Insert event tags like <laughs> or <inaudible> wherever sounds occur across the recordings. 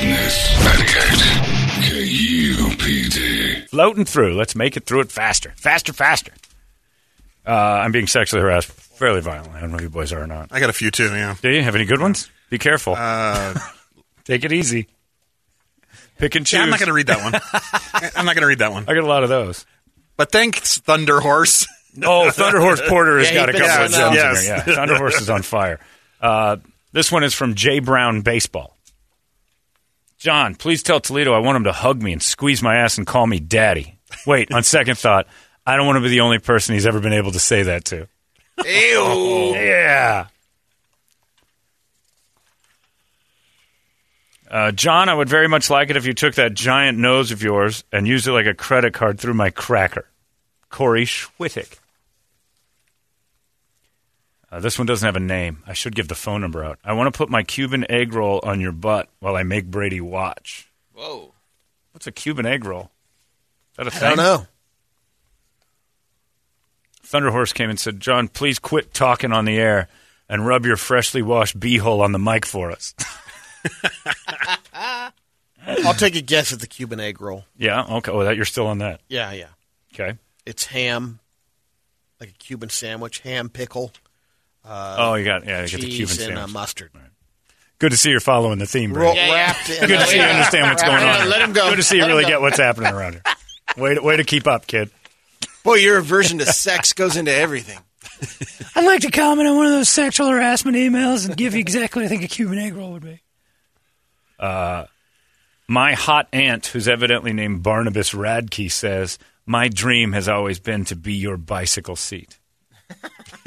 Holmberg's morning sickness. 98 KUPD. Floating through. Let's make it through it faster. Faster, faster. Uh, I'm being sexually harassed fairly violently. I don't know if you boys are or not. I got a few too. Yeah. Do you have any good ones? Be careful. Uh, <laughs> Take it easy. Pick and choose. yeah, I'm not going to read that one. <laughs> I'm not going to read that one. I got a lot of those. But thanks, Thunder Horse. <laughs> Oh, Thunder Horse Porter has Yeah, got a he couple of doing gems that. in there. Yeah, Thunder Horse is on fire. Uh, this one is from Jay Brown Baseball. John, please tell Toledo I want him to hug me and squeeze my ass and call me daddy. Wait, on <laughs> second thought, I don't want to be the only person he's ever been able to say that to. Ew. <laughs> Yeah. Uh, John, I would very much like it if you took that giant nose of yours and used it like a credit card through my cracker. Corey Schwittick. Uh, this one doesn't have a name. I should give the phone number out. I want to put my Cuban egg roll on your butt while I make Brady watch. Whoa. What's a Cuban egg roll? Is that a thing? I don't know. Thunderhorse came and said, John, please quit talking on the air and rub your freshly washed beehole on the mic for us. <laughs> I'll take a guess at the Cuban egg roll. yeah, okay. Oh, that you're still on that. Yeah, yeah. Okay. It's ham, like a Cuban sandwich, ham pickle, oh, you got yeah, you got the cheese, Cuban and uh, sandwich. mustard. Good to see you're following the theme, Roll, Brady. wrapped Good to see you understand what's going on. Let him go. Good to see you really go. get what's happening around here. <laughs> Way to, way to keep up, kid. Boy, your aversion to sex goes into everything. <laughs> I'd like to comment on one of those sexual harassment emails and give you exactly what I think a Cuban egg roll would be. My hot aunt, who's evidently named Barnabas Radke, says, My dream has always been to be your bicycle seat. <laughs>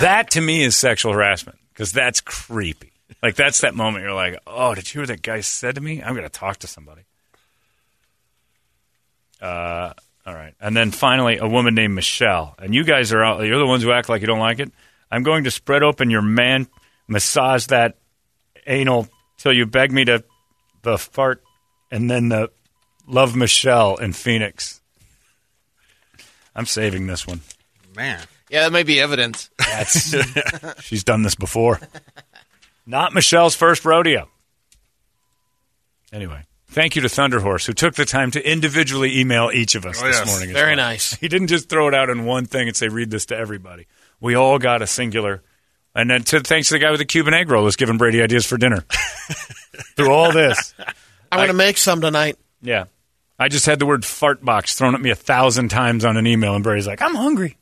that to me is sexual harassment because that's creepy. Like, that's that moment you're like, oh, did you hear what that guy said to me? I'm to talk to somebody. Uh, all right. And then finally, a woman named Michelle. And you guys are all, you're the ones who act like you don't like it. I'm going to spread open your man, massage that anal till you beg me to the fart, and then the love Michelle in Phoenix. I'm saving this one. Man. Yeah, that may be evidence. That's <laughs> she's done this before. Not Michelle's first rodeo. Anyway, thank you to Thunderhorse who took the time to individually email each of us Oh, this yes. morning. as Very well. nice. He didn't just throw it out in one thing and say, "Read this to everybody." We all got a singular. And then, to, thanks to the guy with the Cuban egg roll, who's giving Brady ideas for dinner. <laughs> Through all this, I'm going to make some tonight. yeah, I just had the word "fart box" thrown at me a thousand times on an email, and Brady's like, "I'm hungry."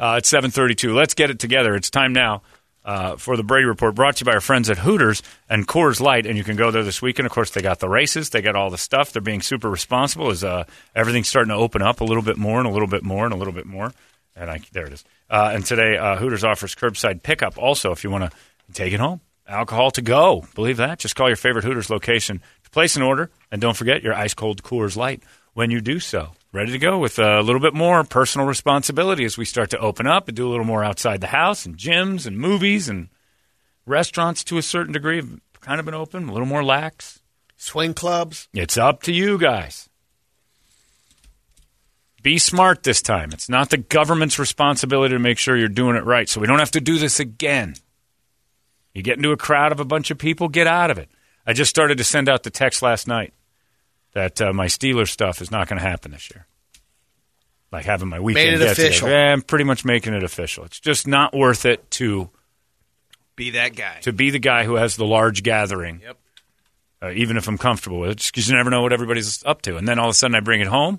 Uh, it's seven thirty-two. Let's get it together. It's time now uh, for the Brady Report, brought to you by our friends at Hooters and Coors Light. And you can go there this weekend. Of course, they got the races, they got all the stuff. They're being super responsible as uh, everything's starting to open up a little bit more and a little bit more and a little bit more. And I, there it is. Uh, and today, uh, Hooters offers curbside pickup. Also, if you want to take it home, alcohol to go. Believe that? Just call your favorite Hooters location to place an order, and don't forget your ice cold Coors Light when you do so. Ready to go with a little bit more personal responsibility as we start to open up and do a little more outside the house and gyms and movies and restaurants to a certain degree have kind of been open, a little more lax. Swing clubs. It's up to you guys. Be smart this time. It's not the government's responsibility to make sure you're doing it right. So we don't have to do this again. You get into a crowd of a bunch of people, get out of it. I just started to send out the text last night that uh, my Steelers stuff is not going to happen this year. Like having my weekend Made it official. Yeah, I'm pretty much making it official. It's just not worth it to Be that guy. to be the guy who has the large gathering. Yep. Uh, even if I'm comfortable with it, just because you never know what everybody's up to. And then all of a sudden, I bring it home,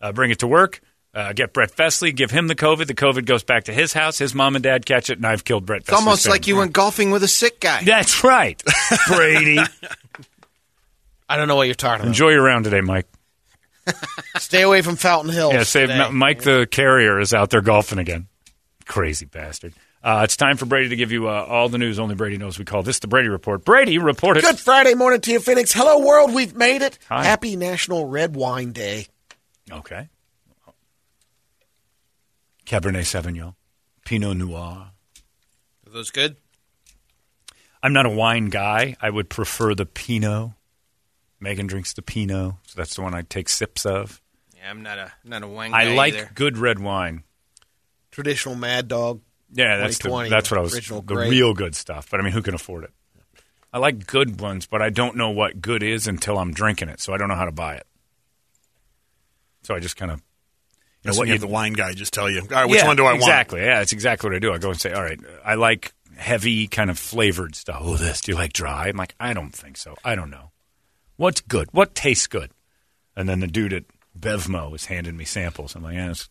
uh, bring it to work, uh, get Brett Fesley, give him the COVID. The COVID goes back to his house. His mom and dad catch it, and I've killed Brett. It's almost like you went golfing with a sick guy. That's right, <laughs> Brady. I don't know what you're talking about. Enjoy your round today, Mike. <laughs> Stay away from Fountain Hills. Yeah, save today. M- Mike the carrier is out there golfing again. Crazy bastard. Uh, it's time for Brady to give you uh, all the news only Brady knows. We call this the Brady Report. Brady, report it. Good Friday morning to you, Phoenix. Hello, world. We've made it. Hi. Happy National Red Wine Day. Okay. Cabernet Sauvignon, Pinot Noir. Are those good? I'm not a wine guy. I would prefer the Pinot. Megan drinks the Pinot, so that's the one I take sips of. Yeah, I'm not a not a wine guy I like either. good red wine. Traditional Mad Dog. Yeah, that's the, that's what I was. original The grape. real good stuff. But I mean, who can afford it? I like good ones, but I don't know what good is until I'm drinking it, so I don't know how to buy it. So I just kind of, you know, That's what you you have the wine guy just tell you, all right, which Yeah, one do I want? Exactly. Yeah, that's exactly what I do. I go and say, all right, I like heavy, kind of flavored stuff. Oh, this. Do you like dry? I'm like, I don't think so. I don't know. What's good? What tastes good? And then the dude at Bevmo is handing me samples. I'm like, yeah, it's-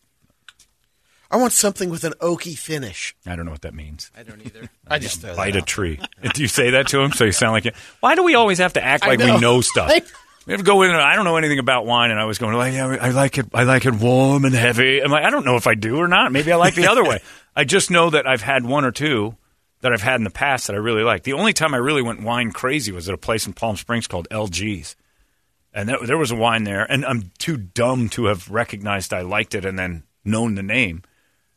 I want something with an oaky finish. I don't know what that means. I don't either. <laughs> I just Bite a out. tree. do you say that to him so you sound like it? Why do we always have to act I like we know. know stuff? <laughs> I- We have to go in and I don't know anything about wine, and I was going like, yeah, I like it. I like it warm and heavy. I'm like, I don't know if I do or not. Maybe I like the other <laughs> way. I just know that I've had one or two that I've had in the past that I really like. The only time I really went wine crazy was at a place in Palm Springs called LG's, and there, there was a wine there, and I'm too dumb to have recognized I liked it and then known the name,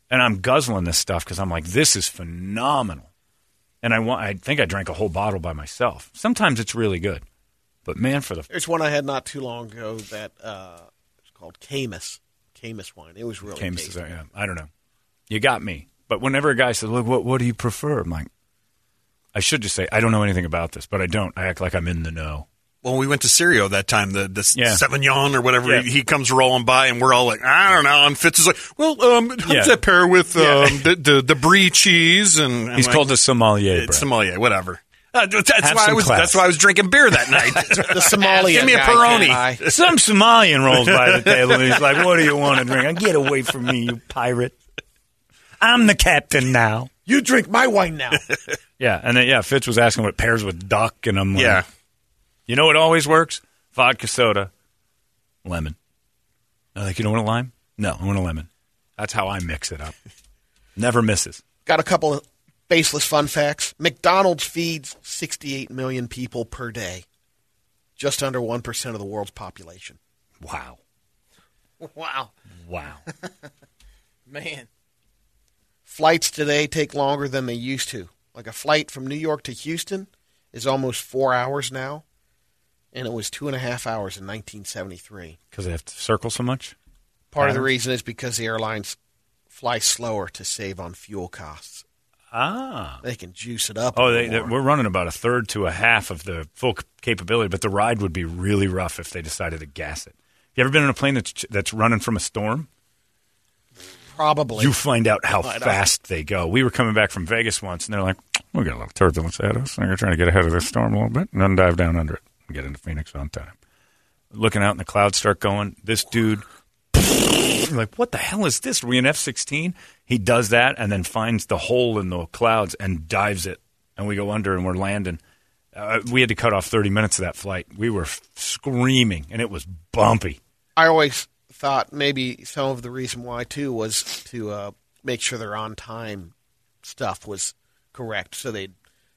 and I'm guzzling this stuff because I'm like, this is phenomenal, and I want. I think I drank a whole bottle by myself. Sometimes it's really good, but man, for the There's one I had not too long ago that uh, it's called Caymus. Caymus wine. It was really Came tasty. yeah, I don't know. You got me. But whenever a guy says, "Look, what what do you prefer?" I'm like, I should just say I don't know anything about this, but I don't. I act like I'm in the know. Well, we went to Sirio that time, the, the Yeah. Sauvignon or whatever, Yeah. he, he comes rolling by, and we're all like, I don't know. And Fitz is like, well, um, how Yeah. does that pair with um, the, the the brie cheese? And I'm He's like, called the sommelier. it's sommelier, whatever. Uh, that's Have why I was. class. That's why I was drinking beer that night. <laughs> The Somalia. Give me a guy Peroni. Some Somalian rolls by the table and he's like, "What do you want to drink?" I get away from me, you pirate. I'm the captain now. You drink my wine now. <laughs> Yeah, and then yeah, Fitz was asking what it pairs with duck, and I'm like, yeah, You know what always works? Vodka soda, lemon. I'm like, you don't want a lime? No, I want a lemon. That's how I mix it up. Never misses. Got a couple of baseless fun facts. McDonald's feeds 68 million people per day, just under 1% of the world's population. Wow. Wow, Wow. <laughs> man. Flights today take longer than they used to. Like a flight from New York to Houston is almost four hours now, and it was two and a half hours in 1973. Because they have to circle so much? Part of the reason is because the airlines fly slower to save on fuel costs. Ah. They can juice it up. Oh, they, they, we're running about a third to a half of the full capability, but the ride would be really rough if they decided to gas it. Have you ever been in a plane that's that's running from a storm? Probably. You find out how I know. fast they go. We were coming back from Vegas once, and they're like, "We got a little turbulence at us. They're trying to get ahead of this storm a little bit, and then dive down under it and get into Phoenix on time." Looking out, and the clouds start going. This dude, <laughs> like, "What the hell is this? Are we in F sixteen?" He does that, and then finds the hole in the clouds and dives it, and we go under, and we're landing. Uh, we had to cut off thirty minutes of that flight. We were f- screaming, and it was bumpy. I always thought maybe some of the reason why too was to uh, make sure their on time stuff was correct, so they'd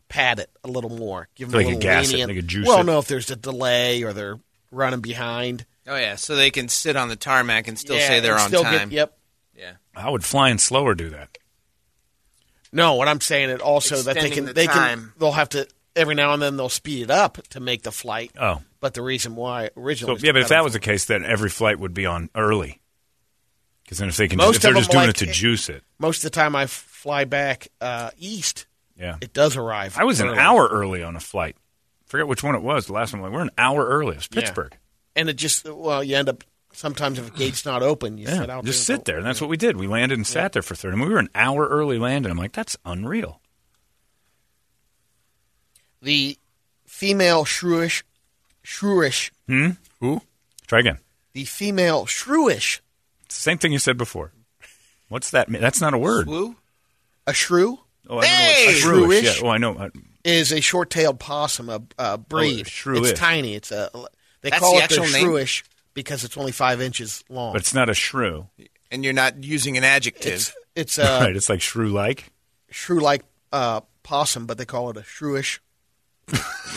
pad it a little more, give them they a little gas it, lenient. they could juice well, it. no, if there's a delay or they're running behind, Oh yeah, so they can sit on the tarmac and still Yeah, say they're on still time. Get, yep. Yeah. How would flying slower do that? No, what I'm saying it also that they can the they can they'll have to every now and then they'll speed it up to make the flight. Oh. But the reason why originally, was yeah, but if that was the case, then every flight would be on early. Because then if they can, Most if they're just doing like it to juice it, most of the time I fly back uh, east, yeah. it does arrive. I was an hour early on a flight. forget which one it was. The last one, like, we're an hour early. It was Yeah. Pittsburgh. and it just well, you end up sometimes if a gate's not open, you Yeah, sit out just there sit there, and that's what we did. We landed and sat there for thirty. And we were an hour early landing. I'm like, that's unreal. The female shrewish, shrewish, Hmm? Who? Try again. the female shrewish, same thing you said before. What's that mean? That's not a word. Woo? a shrew Oh, I don't know what- Hey! a shrewish. Shrewish. Yeah. Oh, I know. Uh, is a short-tailed possum, a, a breed. shrewish. It's tiny. It's a. They That's call the it the actual name? shrewish because it's only five inches long. But it's not a shrew. And you're not using an adjective. it's it's a <laughs> right. It's like shrew-like. shrew-like uh, possum, but they call it a shrewish,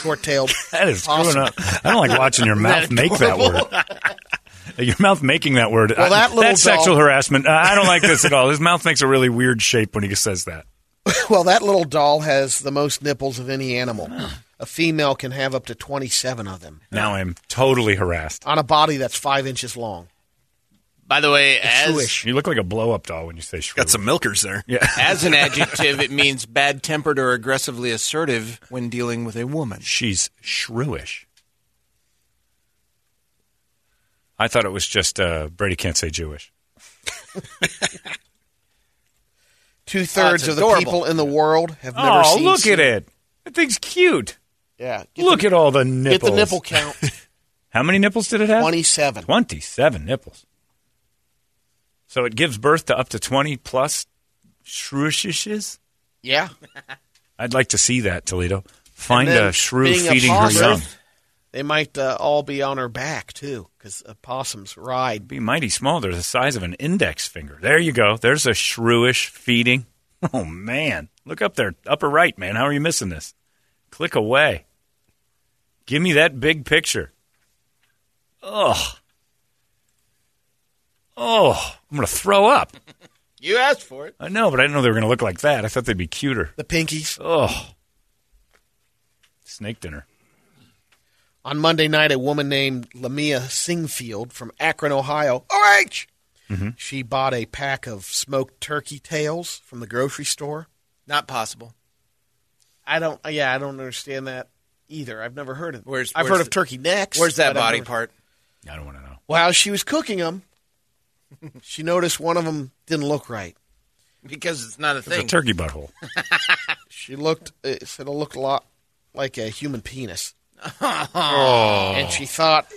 short-tailed. <laughs> That is screwing up. I don't like watching your <laughs> mouth make that word. <laughs> Your mouth making that word. Well, that I- little that's sexual harassment. Uh, I don't like this at all. His mouth makes a really weird shape when he says that. Well, that little doll has the most nipples of any animal. A female can have up to 27 of them Now I'm totally harassed. on a body that's five inches long. By the way, as Shrewish. You look like a blow-up doll when you say shrew. Got some milkers there. Yeah. <laughs> as an adjective, it means bad tempered or aggressively assertive when dealing with a woman. She's shrewish. I thought it was just uh, Brady can't say Jewish. <laughs> Two thirds of the adorable. people in the world have never seen it. oh, seen. look sea- at it. That thing's cute. Yeah, get Look the, at all the nipples. get nipples. the nipple count. <laughs> How many nipples did it have? 27. 27 nipples. So it gives birth to up to 20 plus shrewishes? Yeah, <laughs> I'd like to see that, Toledo. Find a shrew being a feeding her young. they might uh, all be on her back too, because possums ride. Be mighty small. They're the size of an index finger. There you go. There's a shrewish feeding. <laughs> Oh, man. Look up there. Upper right, man. How are you missing this? Click away. Give me that big picture. Ugh. Oh, I'm going to throw up. <laughs> You asked for it. I know, but I didn't know they were going to look like that. I thought they'd be cuter. The pinkies. Oh. Snake dinner. On Monday night, a woman named Lamia Singfield from Akron, Ohio, OH, Mm-hmm. she bought a pack of smoked turkey tails from the grocery store. Not possible. I don't. Yeah, I don't understand that either. I've never heard of. Where's- I've where's heard of turkey necks. Where's that body never- part? I don't want to know. While she was cooking them, she noticed one of them didn't look right. Because it's not a thing. It's a turkey butthole. <laughs> She looked. It said it looked a lot like a human penis. <laughs> And she thought,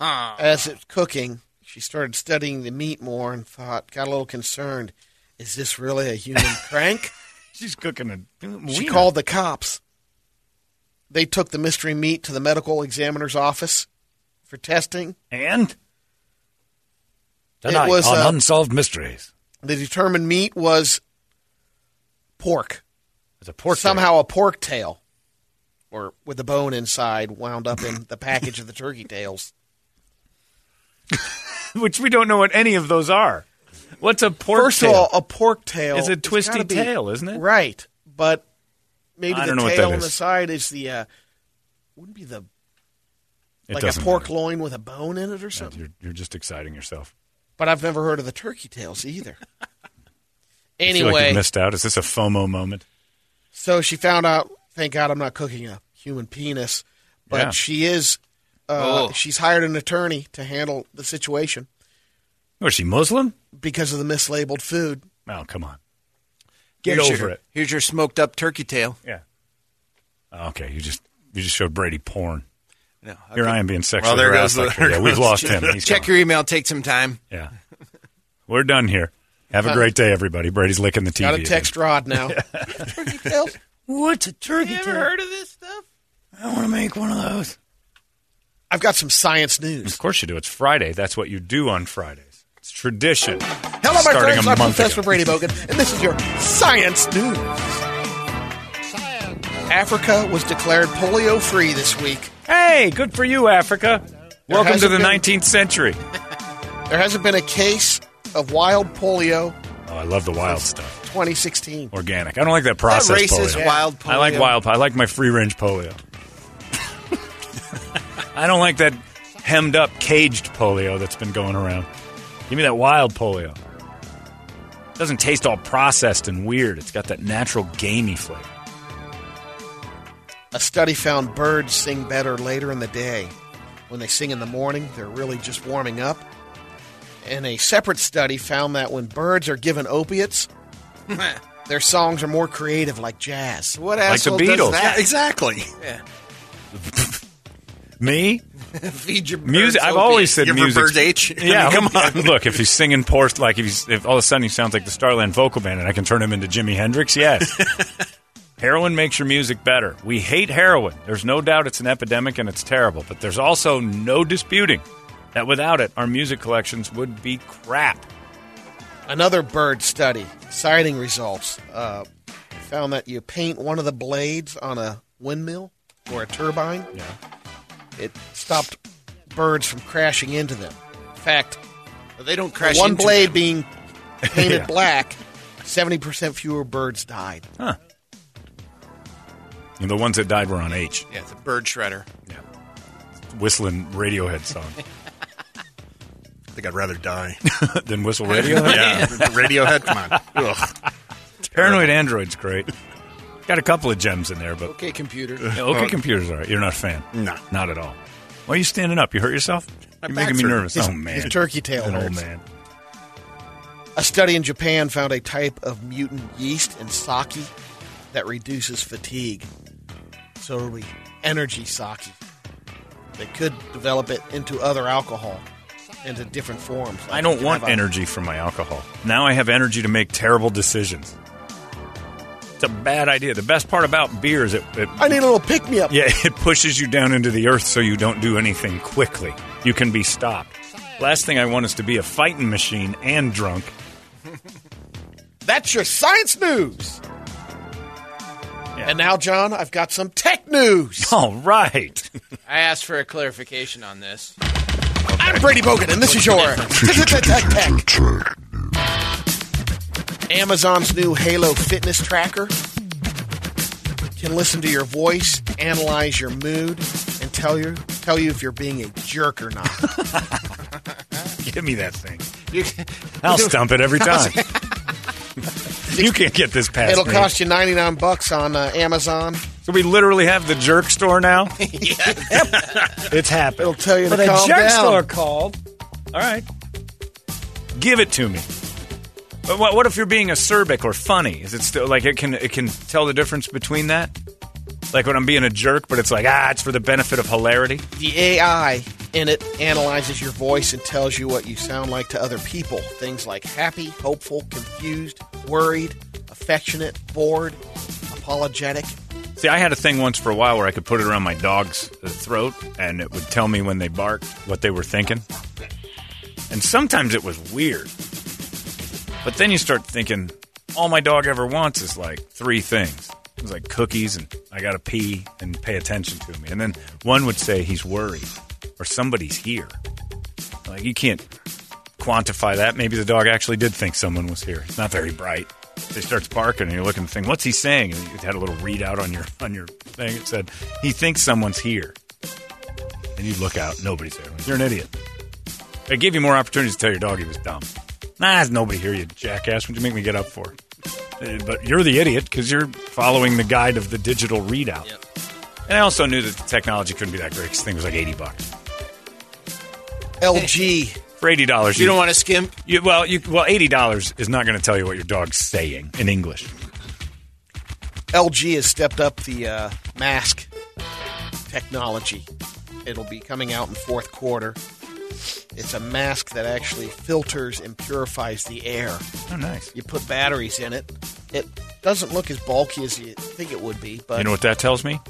as it's cooking, she started studying the meat more and thought, got a little concerned. Is this really a human <laughs> crank? She's cooking a. She called the cops. They took the mystery meat to the medical examiner's office for testing. And? Tonight was, on uh, Unsolved Mysteries. The determined meat was pork. It's a pork Somehow a pork tail, or with the bone inside, wound up in the package of the turkey tails. <laughs> <laughs> which we don't know what any of those are. What's a pork First tail? of all, a pork tail is a twisty be- tail, isn't it? Right, but maybe the tail on the side is the uh, wouldn't be the It like a pork matter. loin with a bone in it or something. You're, you're just exciting yourself. But I've never heard of the turkey tails either. <laughs> I feel like anyway, you missed out. Is this a FOMO moment? so she found out. Thank God I'm not cooking a human penis, but Yeah. she is. Uh, Oh. She's hired an attorney to handle the situation Was she Muslim? because of the mislabeled food. Oh, come on. Get Here's over your- it. Here's your smoked up turkey tail. Yeah. Okay, you just you just showed Brady porn. No, Here okay. I am being sexually Well, there harassed. goes like the- that. yeah, we've <laughs> lost him. He's Check gone. your email. Take some time. Yeah. We're done here. Have a uh-huh. great day, everybody. Brady's licking the TV. Got to again. text Rod now. <laughs> turkey tails. What's a turkey You tail? ever heard of this stuff? I want to make one of those. I've got some science news. Of course you do. It's Friday. That's what you do on Fridays. It's tradition. Hello, my Starting friends. a I'm Professor ago. Brady Bogan, and this is your science news. Africa was declared polio free this week. Hey, good for you, Africa. Welcome to the been- 19th century. <laughs> There hasn't been a case of wild polio Oh, I love the wild stuff. 2016. Organic. I don't like that processed racist polio. wild polio. I like wild. I like my free range polio. <laughs> I don't like that hemmed up, caged polio that's been going around. Give me that wild polio. It Doesn't taste all processed and weird. It's got that natural gamey flavor. A study found birds sing better later in the day. When they sing in the morning, they're really just warming up. And a separate study found that when birds are given opiates, <laughs> Their songs are more creative, like jazz. What Like the asshole Beatles. does that? Yeah, exactly. Yeah. Me? <laughs> Feed your Music. birds I've opium. always said music. bird H? <laughs> Yeah, come on. Look, if he's singing poor, like if he's if all of a sudden he sounds like the Starland Vocal Band, and I can turn him into Jimi Hendrix, yes. Heroin makes your music better. We hate heroin. There's no doubt it's an epidemic and it's terrible, but there's also no disputing that without it, our music collections would be crap. Another bird study, sighting results, uh, found that you paint one of the blades on a windmill or a turbine, Yeah. it stopped birds from crashing into them. In fact, They don't crash one into blade them. being painted <laughs> Yeah. black, 70% fewer birds died. Huh. And the ones that died were on H. Yeah, the bird shredder. Yeah. Whistling Radiohead song. <laughs> I think I'd rather die. <laughs> than whistle Radiohead? yeah, <laughs> Radiohead. Come on. Ugh. Paranoid Android's great. Got a couple of gems in there, but Okay, computer. Yeah, okay, oh. computer's all right. You're not a fan. No. Not at all. Why are you standing up? You hurt yourself? My You're making back's me hurting. nervous. His- oh, man. his turkey tail He's an old hurts. man. A study in Japan found a type of mutant yeast in sake that reduces fatigue. So it'll energy sake. They could develop it into other alcohol, into different forms. I don't want energy from my alcohol. Now I have energy to make terrible decisions. It's a bad idea. The best part about beer is it, it I need a little pick me up. yeah, it pushes you down into the earth so you don't do anything quickly. You can be stopped. Last thing I want is to be a fighting machine and drunk. That's your science news. Yeah. And now, John, I've got some tech news. <laughs> All right. I asked for a clarification on this. I'm Brady Bogan, and this is your Tech Tech. Amazon's new Halo fitness tracker can listen to your voice, analyze your mood, and tell you tell you if you're being a jerk or not. <laughs> Give me that thing. I'll <laughs> stump it every time. You can't get this past It'll me. cost you 99 bucks on uh, Amazon. So we literally have the jerk store now. <laughs> It's happened. It'll tell you to But a calm jerk down. store called. All right. Give it to me. But what, what if you're being acerbic or funny? Is it still like it can it can tell the difference between that? Like when I'm being a jerk, but it's like ah, it's for the benefit of hilarity. The AI in it analyzes your voice and tells you what you sound like to other people. Things like happy, hopeful, confused, worried, affectionate, bored, apologetic. See, I had a thing once for a while where I could put it around my dog's throat, and it would tell me when they barked what they were thinking. And sometimes it was weird. But then you start thinking, all my dog ever wants is like three things. It was like cookies, and I got to pee and pay attention to me. And then one would say he's worried or somebody's here. Like, you can't quantify that. Maybe the dog actually did think someone was here. It's not very bright. So he starts barking, and you're looking at the thing. What's he saying? And it had a little readout on your <laughs> on your thing. It said he thinks someone's here, and you look out. Nobody's there. You're an idiot. It gave you more opportunities to tell your dog he was dumb. Nah, there's nobody here, you jackass. What'd you make me get up for? Uh, But you're the idiot because you're following the guide of the digital readout. And I also knew that the technology couldn't be that great because the thing was like 80 bucks. LG. For $80, You don't want to skimp? You, well, you, well, eighty dollars is not going to tell you what your dog's saying in English. LG has stepped up the uh, mask technology. It'll be coming out in fourth quarter. It's a mask that actually filters and purifies the air. Oh, nice. You put batteries in it. It doesn't look as bulky as you think it would be, but You know what that tells me?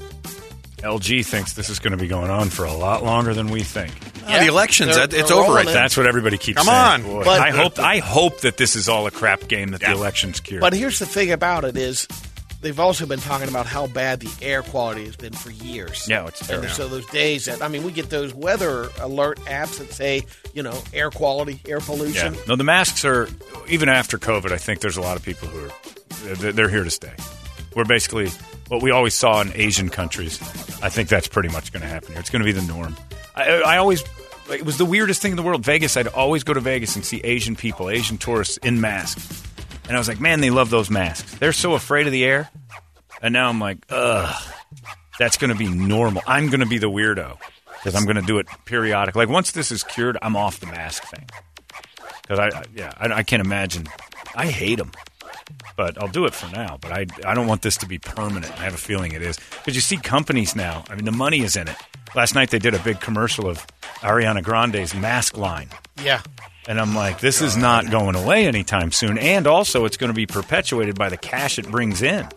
LG thinks this is going to be going on for a lot longer than we think. Yeah, the elections. They're, it's they're over. rolling I it. think. That's what everybody keeps Come saying. on. Boy, But- I hope I hope that this is all a crap game that Yeah. the election's cure. but here's the thing about it is they've also been talking about how bad the air quality has been for years. Yeah, it's terrible. And so those days that I mean, we get those weather alert apps that say you know air quality, air pollution. yeah. pollution. No, the masks are even after COVID. I think there's a lot of people who they're, they're here to stay. We're basically what we always saw in Asian countries. I think that's pretty much going to happen here. It's going to be the norm. I, I always it was the weirdest thing in the world. Vegas. I'd always go to Vegas and see Asian people, Asian tourists in masks, and I was like, man, they love those masks. They're so afraid of the air, and now I'm like, ugh, that's going to be normal. I'm going to be the weirdo because I'm going to do it periodic. Like once this is cured, I'm off the mask thing. Because I, I- yeah, I, I can't imagine. I hate them. But I'll do it for now. But I, I don't want this to be permanent. I have a feeling it is because you see companies now. I mean, the money is in it. Last night they did a big commercial of Ariana Grande's mask line. Yeah. And I'm like, this is not going away anytime soon. And also, it's going to be perpetuated by the cash it brings in.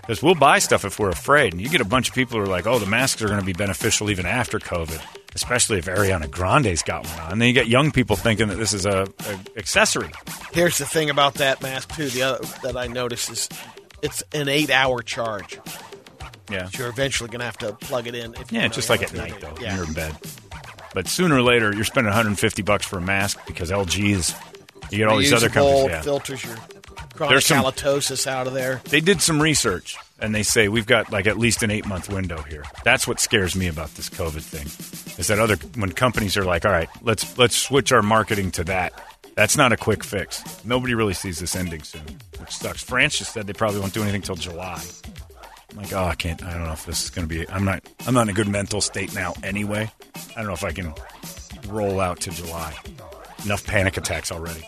Because we'll buy stuff if we're afraid. And you get a bunch of people who are like, oh, the masks are going to be beneficial even after COVID, especially if Ariana Grande's got one on. Then you get young people thinking that this is a, a accessory. Here's the thing about that mask too. The other that I noticed is it's an eight-hour charge. Yeah. You're eventually going to have to plug it in. If Yeah, just like at night, though, Yeah. when you're in bed. But sooner or later, you're spending 150 bucks for a mask because LG is. You get all these other companies. Yeah. filters your chronic There's some- halitosis out of there. They did some research and they say we've got like at least an eight month window here. That's what scares me about this COVID thing. Is that other when companies are like, all right, let's let's switch our marketing to that. That's not a quick fix. Nobody really sees this ending soon, which sucks. France just said they probably won't do anything till July. I'm like, oh, I can't. I don't know if this is going to be. I'm not. I'm not in a good mental state now. Anyway, I don't know if I can roll out to July. Enough panic attacks already.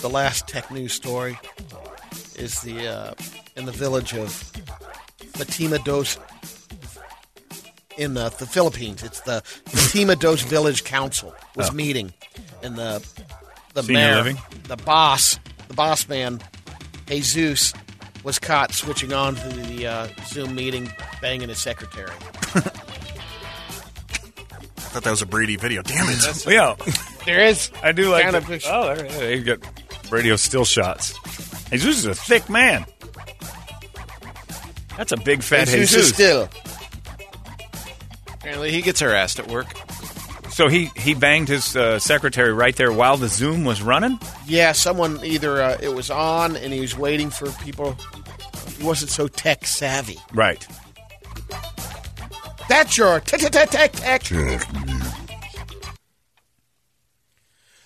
The last tech news story is the uh, in the village of Fatima Dos in the, the Philippines. It's the Fatima Dos Village Council was Oh. meeting, and the the Senior mayor, living? the boss, the boss man, Jesus, was caught switching on to the uh, Zoom meeting, banging his secretary. I thought that was a Brady video. Damn it. Well, yeah, There is, I do like. Kind the- of picture. oh, there, there you get radio still shots. Jesus is a thick man. That's a big fat Jesus Jesus. still. Apparently, he gets harassed at work. So he he banged his uh, secretary right there while the Zoom was running. Yeah, someone either uh, it was on and he was waiting for people. He wasn't so tech savvy. Right. That's your tech tech tech tech.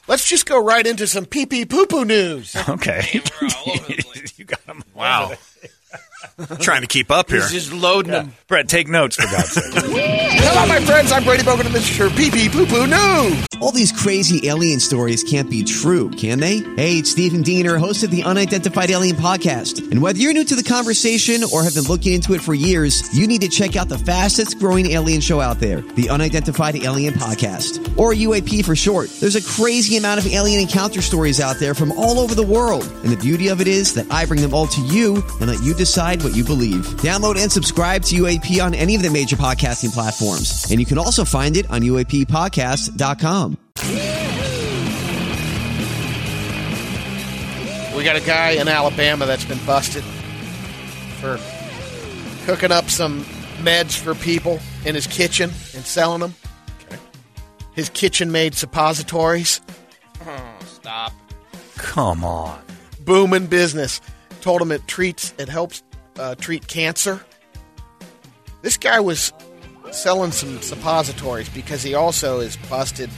Let's just go right into some pee pee poo poo news. Okay. <laughs> <laughs> you got him. Wow. <laughs> Trying to keep up here. He's just loading them. Brett, take notes for God's sake. <laughs> Hello, my friends. I'm Brady Bogan, and this is your pee pee poo poo news. All these crazy alien stories can't be true, can they? Hey, it's Stephen Diener, host of the Unidentified Alien Podcast. And whether you're new to the conversation or have been looking into it for years, you need to check out the fastest growing alien show out there, the Unidentified Alien Podcast, or UAP for short. There's a crazy amount of alien encounter stories out there from all over the world. And the beauty of it is that I bring them all to you and let you decide what you believe. Download and subscribe to UAP on any of the major podcasting platforms. And you can also find it on UAPpodcast.com. We got a guy in Alabama that's been busted for cooking up some meds for people in his kitchen and selling them. His kitchen made suppositories. Oh, stop. Come on. booming business. Told him it treats, it helps uh, treat cancer. This guy was selling some suppositories because he also is busted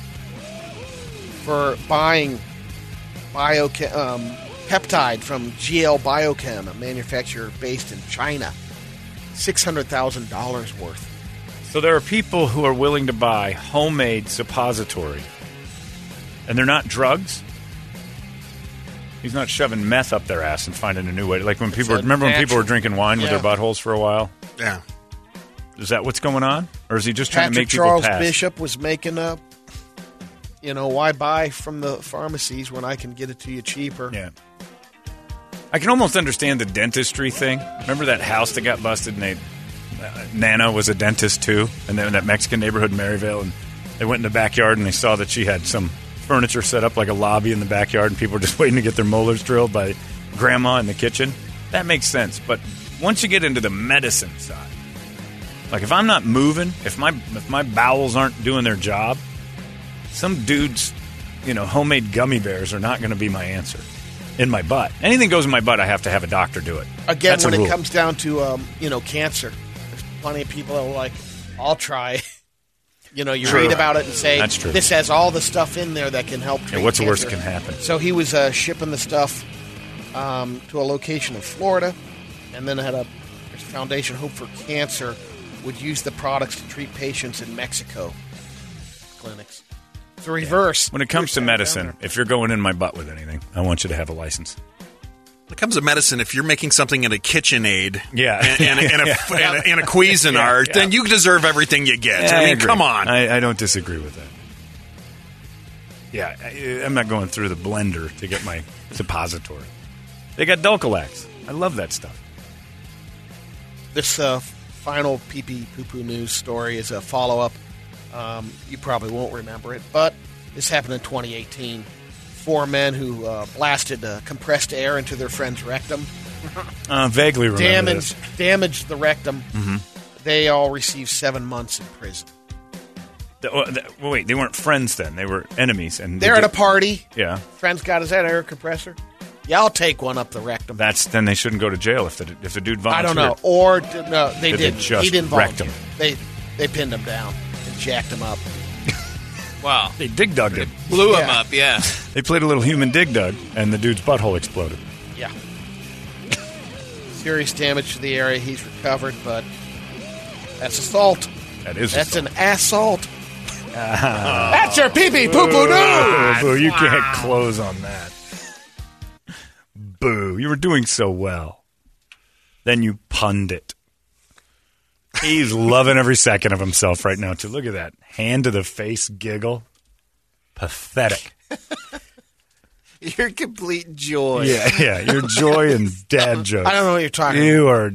for buying bio um, peptide from GL Biochem, a manufacturer based in China. Six hundred thousand dollars worth. So there are people who are willing to buy homemade suppository, and they're not drugs. He's not shoving meth up their ass and finding a new way. Like when people a remember when people were drinking wine with their buttholes for a while. Yeah. Is that what's going on, or is he just trying to Patrick make people Charles pass? Bishop was making up. You know why buy from the pharmacies when I can get it to you cheaper? Yeah. I can almost understand the dentistry thing. Remember that house that got busted and they, uh, Nana was a dentist too, and then in that Mexican neighborhood in Maryvale, and they went in the backyard and they saw that she had some furniture set up like a lobby in the backyard, and people are just <laughs> waiting to get their molars drilled by grandma in the kitchen. That makes sense, but once you get into the medicine side, like if I'm not moving, if my if my bowels aren't doing their job, some dudes, you know, homemade gummy bears are not going to be my answer in my butt. Anything goes in my butt, I have to have a doctor do it. Again, That's when it comes down to um, you know cancer, there's plenty of people that are like, "I'll try." You know, you True. read about it and say, That's true. "This has all the stuff in there that can help." Yeah, Treat what's the worst cancer." that can happen? So he was uh, shipping the stuff um, to a location in Florida, and then had a foundation Hope for Cancer would use the products to treat patients in Mexico clinics. It's a reverse. When it comes to medicine, if you're going in my butt with anything, I want you to have a license. It comes to medicine, if you're making something in a KitchenAid, Yeah. and, and, a, and, a, <laughs> Yeah. and, a, and a Cuisinart, Yeah, yeah. then you deserve everything you get. I mean, agree. come on. I, I don't disagree with that. Yeah, I, I'm not going through the blender to get my suppository. They got Dulcolax. I love that stuff. This uh, final pee pee poo poo news story is a follow up. Um, you probably won't remember it, but this happened in 2018. Four men who uh, blasted uh, compressed air into their friend's rectum, <laughs> Uh, vaguely remember damaged this. damaged the rectum. Mhm. They all received seven months in prison. The- oh, the- well, wait, they weren't friends then. They were enemies. And they They're at a party. Yeah, Friend's got his air compressor. Yeah, I'll take one up the rectum. that's then they shouldn't go to jail if the if the dude vomited. I don't know. Or no, they Did they just he didn't volunteer. They they pinned him down and jacked him up. Wow. They dig dug him. Blew him Yeah. up, yeah. <laughs> They played a little human dig dug, and the dude's butthole exploded. Yeah. Serious damage to the area. He's recovered, but that's assault. That is That's assault. an assault. Ah. That's your pee pee poo poo Boo, news. boo, you can't close on that. Boo, you were doing so well. Then you pundit. He's loving every second of himself right now, too. Look at that. Hand to the face giggle. Pathetic. <laughs> Your complete joy. Yeah, yeah. Your joy and dad <laughs> jokes. I don't know what you're talking You are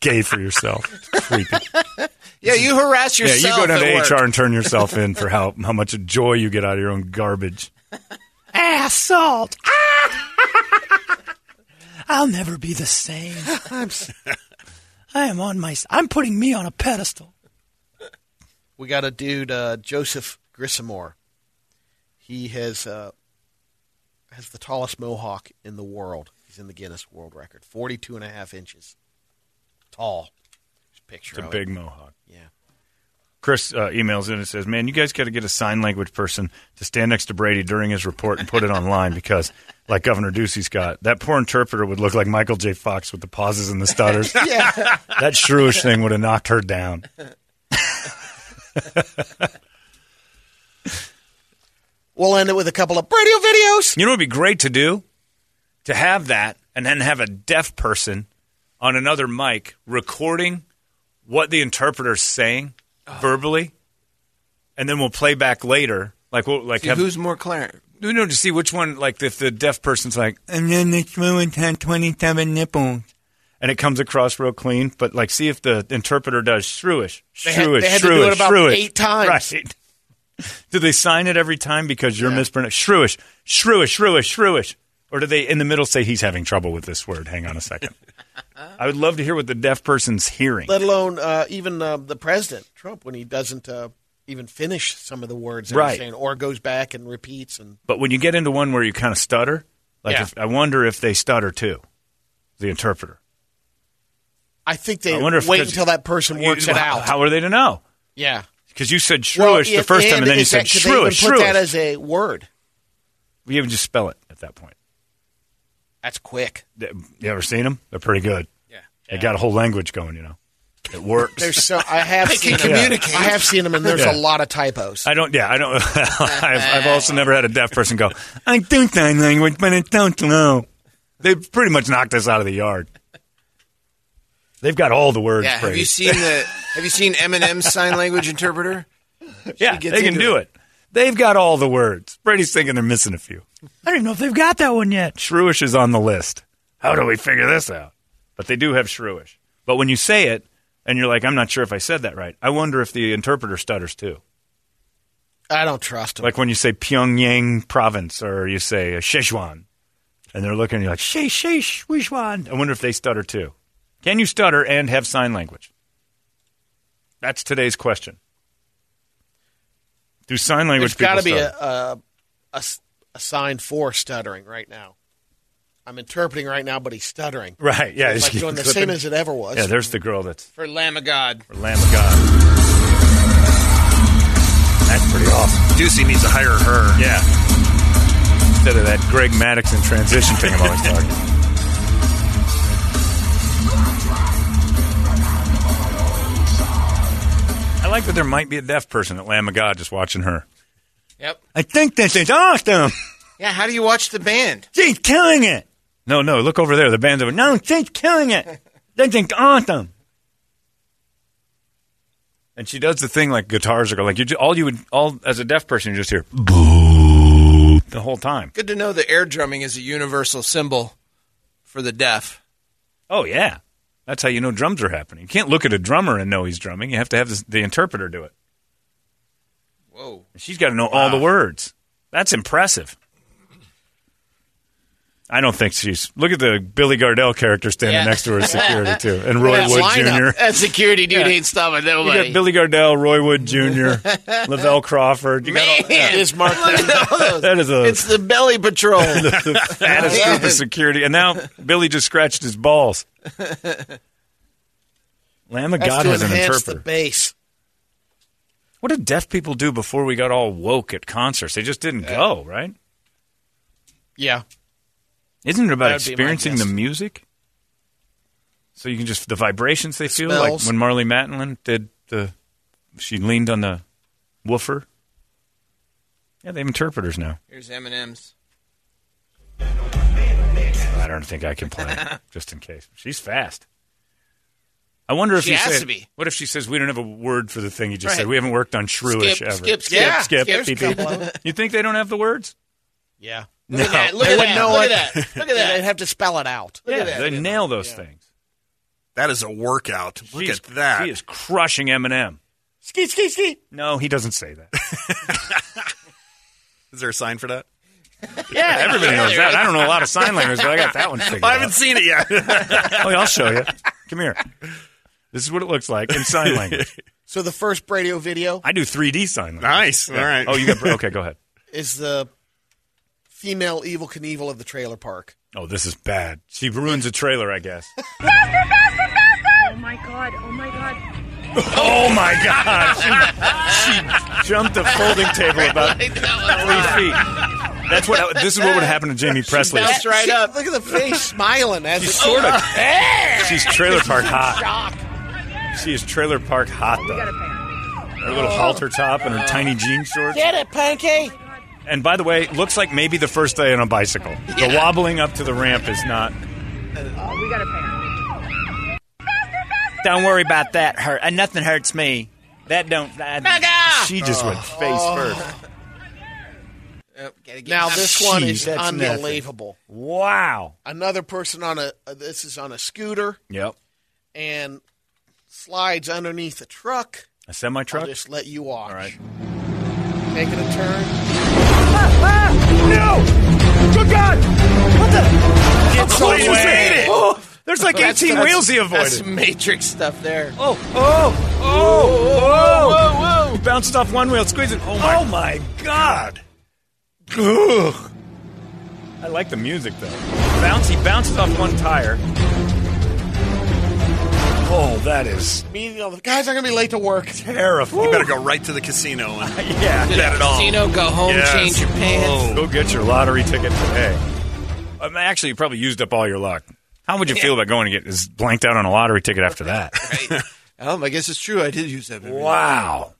gay for yourself. Creepy. <laughs> Yeah, you harass yourself. Yeah, yourself. you go down at to work. HR and turn yourself in for how, how much joy you get out of your own garbage. Assault. I'll never be the same. I'm s- I am on my. I'm putting me on a pedestal. We got a dude, uh, Joseph Grisamore. He has uh, has the tallest mohawk in the world. He's in the Guinness World Record. 42 and a half inches tall. There's a picture It's a of big it. mohawk. Chris uh, emails in and says, "Man, you guys got to get a sign language person to stand next to Brady during his report and put it online because, like Governor Ducey's got, that poor interpreter would look like Michael J. Fox with the pauses and the stutters. <laughs> Yeah. that shrewish thing would have knocked her down." <laughs> We'll end it with a couple of radio videos. You know, it'd be great to do to have that, and then have a deaf person on another mic recording what the interpreter's saying verbally, and then we'll play back later. Like, we'll like See, have who's more clear? No, no, to see which one, like if the deaf person's like, and then the fluent had 27 nipples. And it comes across real clean, but like see if the interpreter does shrewish, They had- shrewish, they had to shrewish, do it about shrewish. eight times. Right. <laughs> do they sign it every time because you're mispronouncing shrewish, shrewish, shrewish, shrewish? Or do they in the middle say he's having trouble with this word? Hang on a second. I would love to hear what the deaf person's hearing. Let alone uh, even uh, the president, Trump, when he doesn't uh, even finish some of the words that Right. he's saying or goes back and repeats. And But when you get into one where you kind of stutter, like Yeah. if, I wonder if they stutter too, the interpreter. I think they I wonder if wait 'cause- until that person works it How- out. How are they to know? yeah. Because you said shrewish the if- first time, and then you is said that- could they even shrewish, put that shrewish. as a word. We even just spell it at that point. That's quick. You ever seen them? They're pretty good. Yeah. They got a whole language going, you know. It works. There's so I have They seen can them. communicate. I have seen them, and there's Yeah. a lot of typos. I don't. Yeah, I don't. <laughs> I've, I've also never had a deaf person go. I do sign language, but I don't know. They've pretty much knocked us out of the yard. They've got all the words. Yeah, have Brady. you seen the? Have you seen Eminem's sign language interpreter? <laughs> Yeah, gets they can into do it. They've got all the words. Brady's thinking they're missing a few. I don't even know if they've got that one yet. Shrewish is on the list. How do we figure this out? But they do have shrewish. But when you say it and you're like, I'm not sure if I said that right, I wonder if the interpreter stutters too. I don't trust them. Like when you say Pyongyang province or you say Sichuan and they're looking at you like, She, she, Sichuan. I wonder if they stutter too. Can you stutter and have sign language? That's today's question. Do sign language There's got to be a, a, a a sign for stuttering right now. I'm interpreting right now, but he's stuttering. Right, yeah. It's like he's doing the clipping. same as it ever was. Yeah, there's the girl that's For Lamb of God. for Lamb of God. That's pretty awesome. Ducey needs to hire her. Yeah. Instead of that Greg Maddox in transition thing I'm always talking about. I like that there might be a deaf person at Lamb of God just watching her. Yep. I think this is awesome. Yeah. How do you watch the band? She's killing it. No, no, look over there. The band's over. No, she's killing it. They That's awesome. And she does the thing like guitars are going like you. ju- All you would all as a deaf person, you just hear boo the whole time. Good to know that air drumming is a universal symbol for the deaf. Oh yeah, that's how you know drums are happening. You can't look at a drummer and know he's drumming. You have to have this, the interpreter do it. Whoa. She's got to know all the words. That's impressive. I don't think she's. Look at the Billy Gardell character standing Yeah. next to her as security too, and <laughs> Roy Wood lineup. Jr. That security dude ain't stopping You nobody. got Billy Gardell, Roy Wood Jr., <laughs> Lavelle Crawford. You got all, Man, It is Mark <laughs> look at all those. that is a It's the belly patrol. the fattest group of security. And now Billy just scratched his balls. Lamb of That's God has an interpreter. the bass. What did deaf people do before we got all woke at concerts? They just didn't go, right? Yeah. Isn't it about That would be my experiencing the music? So you can just the vibrations they feel, Smells. like when Marlee Matlin did the, she leaned on the woofer. Yeah, they have interpreters now. Here's M&M's. I don't think I can play, <laughs> just in case. She's fast. I wonder if She you has say, to be. What if she says we don't have a word for the thing you just Right. said? We haven't worked on shrewish Skip, ever. skip, skip. Yeah, skip, there's a beep, beep. couple of 'em. You think they don't have the words? Yeah. <laughs> Look at that. Look at that. know Look at that. Look at They'd have to spell it out. Look yeah, they nail those things. That is a workout. Look at that. He is crushing Eminem. Ski, ski, ski. No, he doesn't say that. <laughs> Is there a sign for that? Yeah, everybody knows that. I don't know a lot of sign language, but I got that one <laughs> figured I haven't out. seen it yet. Oh, I'll show you. Come here. This is what it looks like in sign language. So the first radio video I do 3D sign language. nice. Yeah. All right. Oh, you got okay. Go ahead. is the female Evel Knievel of the trailer park. Oh, this is bad. She ruins a trailer, I guess. <laughs> faster, faster, faster! Oh my god, oh my god. Oh my God! She, she jumped a folding table about <laughs> three feet. That's what. This is what would happen to Jaime Pressly. bounced right She- up. Look at the face smiling as She's it sort of. <laughs> She's trailer park hot. She is trailer park hot though. Her little halter top and her tiny jean shorts. Get it, Panky. And by the way, looks like maybe the first day on a bicycle. The wobbling up to the ramp is not. Oh, we gotta pay. Don't worry about that. Hurt. Uh, nothing hurts me. That don't. I, She just went face first. Yep, gotta get Now some- this one Jeez, is that's unbelievable. Wow. Another person on a uh, this is on a scooter Yep. and slides underneath a truck. A semi I'll truck. just let you watch. All right. Taking a turn. No! Good God! What the? Gets Oh, you away. made it! Oh, there's like 18 that's- wheels he avoided. That's Matrix stuff there. Oh, oh, oh, oh, whoa, whoa, Whoa! Bounced off one wheel, squeezed it. Oh, oh my, God. Ugh. I like the music though. Bounce, he bounces off one tire. Oh, that is Me, you know, the guys are gonna be late to work. terrifying. You better go right to the casino and <laughs> Yeah, To Bet the it all. casino, go home, Yes. change your pants. Go get your lottery ticket today. Um, actually, you probably used up all your luck. How would you feel about going to get is blanked out on a lottery ticket after that? <laughs> Um, <laughs> I guess it's true. I did use that. baby. Wow.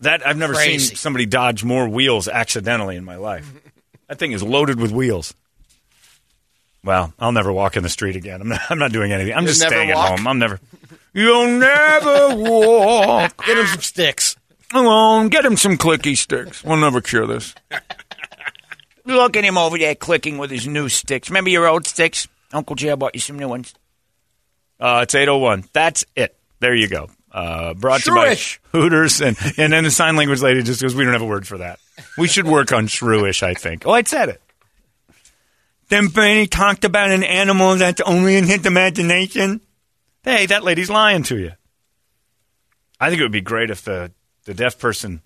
That I've never Crazy. seen somebody dodge more wheels accidentally in my life. That thing is loaded with wheels. Well, I'll never walk in the street again. I'm not, I'm not doing anything. I'm You'll just staying walk? at home. I'm never. <laughs> You'll never walk Get him some sticks. alone. Get him some clicky sticks. We'll never cure this. <laughs> look at him over there clicking with his new sticks. Remember your old sticks? Uncle Joe bought you some new ones. Uh, it's 801. That's it. There you go. Uh, brought to you by Hooters. And, and then the sign language lady just goes, we don't have a word for that. We should work on shrewish, I think. Oh, I said it. Then Bernie talked about an animal that's only in his imagination. Hey, that lady's lying to you. I think it would be great if the, the deaf person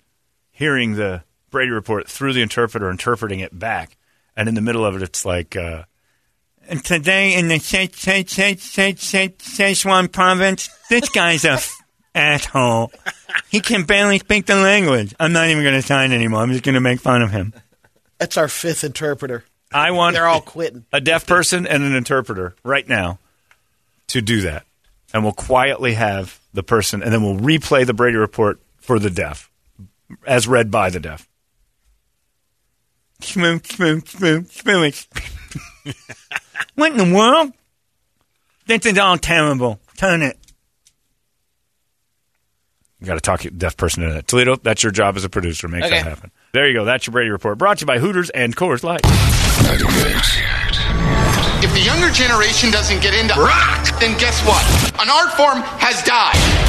hearing the Brady report through the interpreter, interpreting it back, and in the middle of it, it's like, uh, and today in the Szechuan province, this guy's a f- asshole. He can barely speak the language. I'm not even going to sign anymore. I'm just going to make fun of him. That's our fifth interpreter. I want They're all quitting. a deaf person and an interpreter right now to do that. And we'll quietly have the person, and then we'll replay the Brady report for the deaf, as read by the deaf. <laughs> What in the world? This is all terrible. Turn it. You got to talk deaf person into that. Toledo, that's your job as a producer. Make Okay. that happen. There you go. That's your Brady Report. Brought to you by Hooters and Coors Light. If the younger generation doesn't get into rock, then guess what? An art form has died.